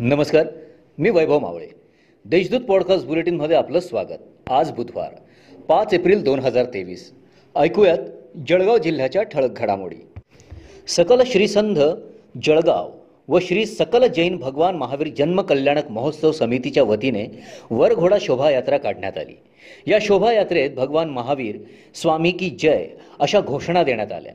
नमस्कार मी वैभव मावळे. देशदूत पॉडकास्ट बुलेटिनमध्ये आपलं स्वागत. आज बुधवार पाच एप्रिल दोन हजार तेवीस. ऐकूयात जळगाव जिल्ह्याच्या ठळक घडामोडी. सकल श्रीसंध जळगाव व श्री सकल जैन भगवान महावीर जन्मकल्याणक महोत्सव समितीच्या वतीने वरघोडा शोभायात्रा काढण्यात आली. या शोभायात्रेत भगवान महावीर स्वामी की जय अशा घोषणा देण्यात आल्या.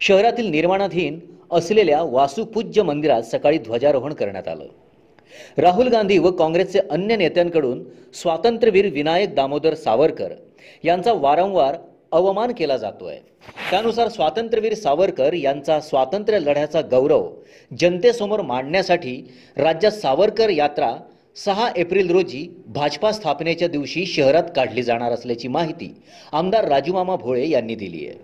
शहरातील निर्माणाधीन असलेल्या वासुपूज्य मंदिरात सकाळी ध्वजारोहण करण्यात आलं. राहुल गांधी व काँग्रेसचे अन्य नेत्यांकडून स्वातंत्र्यवीर विनायक दामोदर सावरकर यांचा वारंवार अवमान केला जातोय. त्यानुसार स्वातंत्र्यवीर सावरकर यांचा स्वातंत्र्य लढ्याचा गौरव जनतेसमोर मांडण्यासाठी राज्यात सावरकर यात्रा सहा एप्रिल रोजी भाजपा स्थापनेच्या दिवशी शहरात काढली जाणार असल्याची माहिती आमदार राजूमामा भोळे यांनी दिली आहे.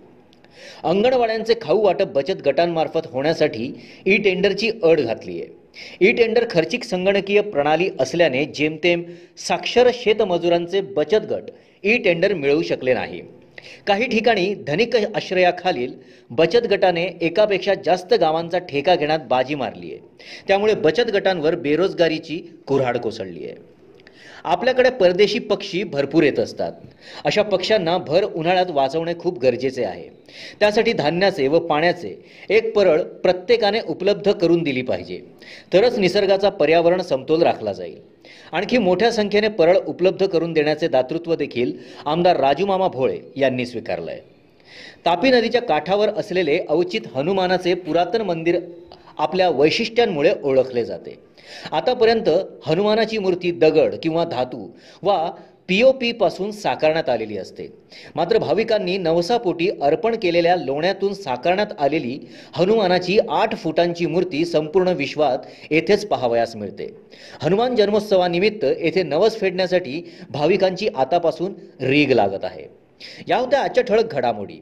अंगणवाड्यांचे खाऊ वाटप बचत गटांमार्फत होण्यासाठी ई टेंडरची अड घातली आहे. ई टेंडर खर्चिक संगणकीय प्रणाली असल्याने जेमतेम साक्षर शेतमजुरांचे बचत गट ई टेंडर मिळवू शकले नाही. काही ठिकाणी धनिक आश्रयाखालील बचत गटाने एकापेक्षा जास्त गावांचा ठेका घेण्यात बाजी मारली आहे त्यामुळे बचत गटांवर बेरोजगारीची कुऱ्हाड कोसळली आहे आपल्याकडे परदेशी पक्षी भरपूर येत असतात. अशा पक्ष्यांना भर उन्हाळ्यात वाचवणे खूप गरजेचे आहे. त्यासाठी धान्याचे व पाण्याचे एक परळ प्रत्येकाने उपलब्ध करून दिली पाहिजे. तरच निसर्गाचा पर्यावरण समतोल राखला जाईल. आणखी मोठ्या संख्येने परळ उपलब्ध करून देण्याचे दातृत्व देखील आमदार राजूमामा भोळे यांनी स्वीकारलं आहे तापी नदीच्या काठावर असलेले अवचित हनुमानाचे पुरातन मंदिर आपल्या वैशिष्ट्यांमुळे ओळखले जाते. आतापर्यंत हनुमानाची मूर्ती दगड किंवा धातू वा पी ओ पीपासून साकारण्यात आलेली असते. मात्र भाविकांनी नवसापोटी अर्पण केलेल्या लोण्यातून साकारण्यात आलेली हनुमानाची आठ फुटांची मूर्ती संपूर्ण विश्वात येथेच पाहावयास मिळते. हनुमान जन्मोत्सवानिमित्त येथे नवस फेडण्यासाठी भाविकांची आतापासून रीग लागत आहे. या होत्या आजच्या ठळक घडामोडी.